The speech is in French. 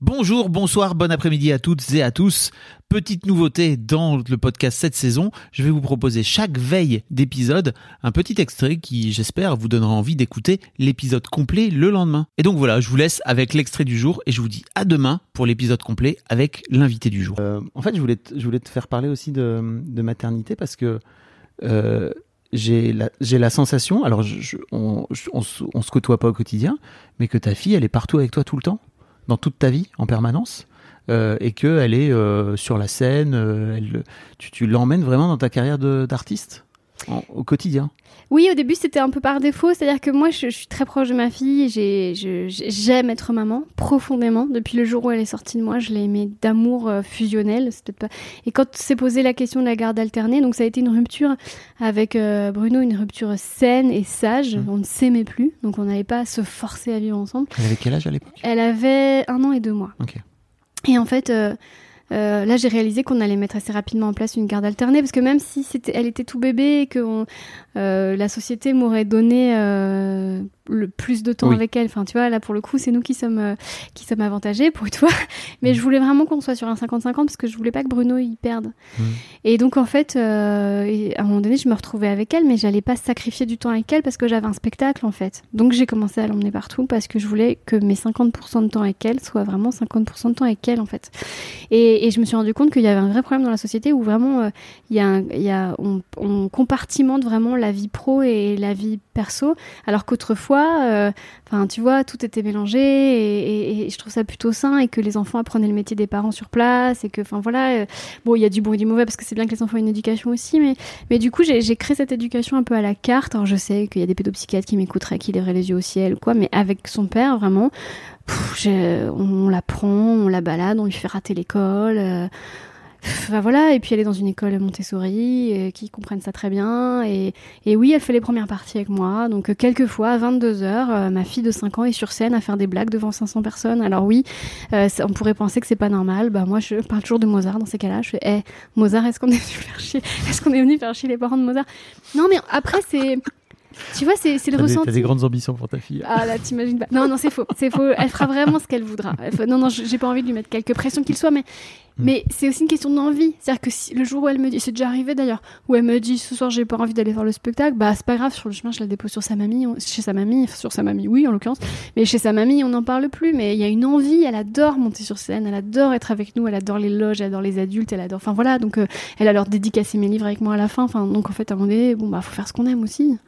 Bonjour, bonsoir, bon après-midi à toutes et à tous. Petite nouveauté dans le podcast cette saison, je vais vous proposer chaque veille d'épisode un petit extrait qui, j'espère, vous donnera envie d'écouter l'épisode complet le lendemain. Et donc voilà, je vous laisse avec l'extrait du jour et je vous dis à demain pour l'épisode complet avec l'invité du jour. Euh, en fait, je voulais, te, faire parler aussi de, maternité parce que euh, j'ai la, sensation, alors on, je- on se côtoie pas au quotidien, mais que ta fille, elle est partout avec toi tout le temps, dans toute ta vie, en permanence, euh, et qu'elle est euh, sur la scène, euh, elle, tu, tu l'emmènes vraiment dans ta carrière d'artiste? En- au quotidien. Oui, au début, c'était un peu par défaut. C'est-à-dire que moi, je, je suis très proche de ma fille. J'aime être maman profondément. Depuis le jour où elle est sortie de moi, je l'ai aimée d'amour euh, fusionnel. Pas... Et quand s'est posé la question de la garde alternée, donc ça a été une rupture avec euh, Bruno, une rupture saine et sage. Mhm. On ne s'aimait plus, donc on n'avait pas à se forcer à vivre ensemble. Elle avait quel âge à l'époque? Elle avait un an et deux mois. Et en fait, euh, euh, là, j'ai réalisé qu'on allait mettre assez rapidement en place une garde alternée parce que même si c'était, elle était tout bébé et que euh, la société m'aurait donné euh, le plus de temps Oui. avec elle, enfin, tu vois, là pour le coup, c'est nous qui sommes euh, qui sommes avantagés pour une fois. Mais je voulais vraiment qu'on soit sur un 50-50 parce que je voulais pas que Bruno y perde. Mhm. Et donc en fait, euh, à un moment donné, je me retrouvais avec elle, mais j'allais pas sacrifier du temps avec elle parce que j'avais un spectacle en fait. Donc j'ai commencé à l'emmener partout parce que je voulais que mes 50% de temps avec elle soient vraiment 50% de temps avec elle en fait. Et, et je me suis rendu compte qu'il y avait un vrai problème dans la société où vraiment euh, y a, un- y a on, on compartimente vraiment la vie pro et la vie perso, alors qu'autrefois, euh, enfin tu vois, tout était mélangé et, je trouve ça plutôt sain et que les enfants apprenaient le métier des parents sur place et que, enfin voilà, euh, bon il y a du bon et du mauvais parce que c'est bien que les enfants aient une éducation aussi, mais mais du coup j'ai créé cette éducation un peu à la carte. Alors je sais qu'il y a des pédopsychiatres qui m'écouteraient, qui lèveraient les yeux au ciel quoi, mais avec son père vraiment. on la prend, on la balade, on lui fait rater l'école. euh, Voilà, et puis elle est dans une école Montessori euh, qui comprennent ça très bien. Et, oui, elle fait les premières parties avec moi. Donc, euh, quelquefois, à 22h, ma fille de 5 ans est sur scène à faire des blagues devant 500 personnes. Alors, oui, euh, on pourrait penser que c'est pas normal. Bah, moi, je parle toujours de Mozart dans ces cas-là. Je fais, Eh, Mozart, est-ce qu'on est venu faire chier? Est-ce qu'on est venu faire chier les parents de Mozart? Non, mais après, c'est. Tu vois, c'est c'est le des, ressenti. t'as des grandes ambitions pour ta fille. Ah là, t'imagines pas. Non, non, c'est faux. C'est faux. Elle fera vraiment ce qu'elle voudra. Non, non, j'ai pas envie de lui mettre quelque pression qu'il soit, mais, Hmm. mais c'est aussi une question d'envie. C'est-à-dire que si, le jour où elle me dit, c'est déjà arrivé d'ailleurs, où elle me dit ce soir j'ai pas envie d'aller faire le spectacle, bah c'est pas grave, sur le chemin je la dépose sur sa mamie, on- chez sa mamie, enfin, sur sa mamie, oui en l'occurrence, mais chez sa mamie on n'en parle plus. Mais il y a une envie, elle adore monter sur scène, elle adore être avec nous, elle adore les loges, elle adore les adultes, elle adore. Enfin voilà, donc euh, elle a leur dédicacé mes livres avec moi à la fin. Enfin, donc en fait à un moment donné, bon bah faut faire ce qu'on aime aussi.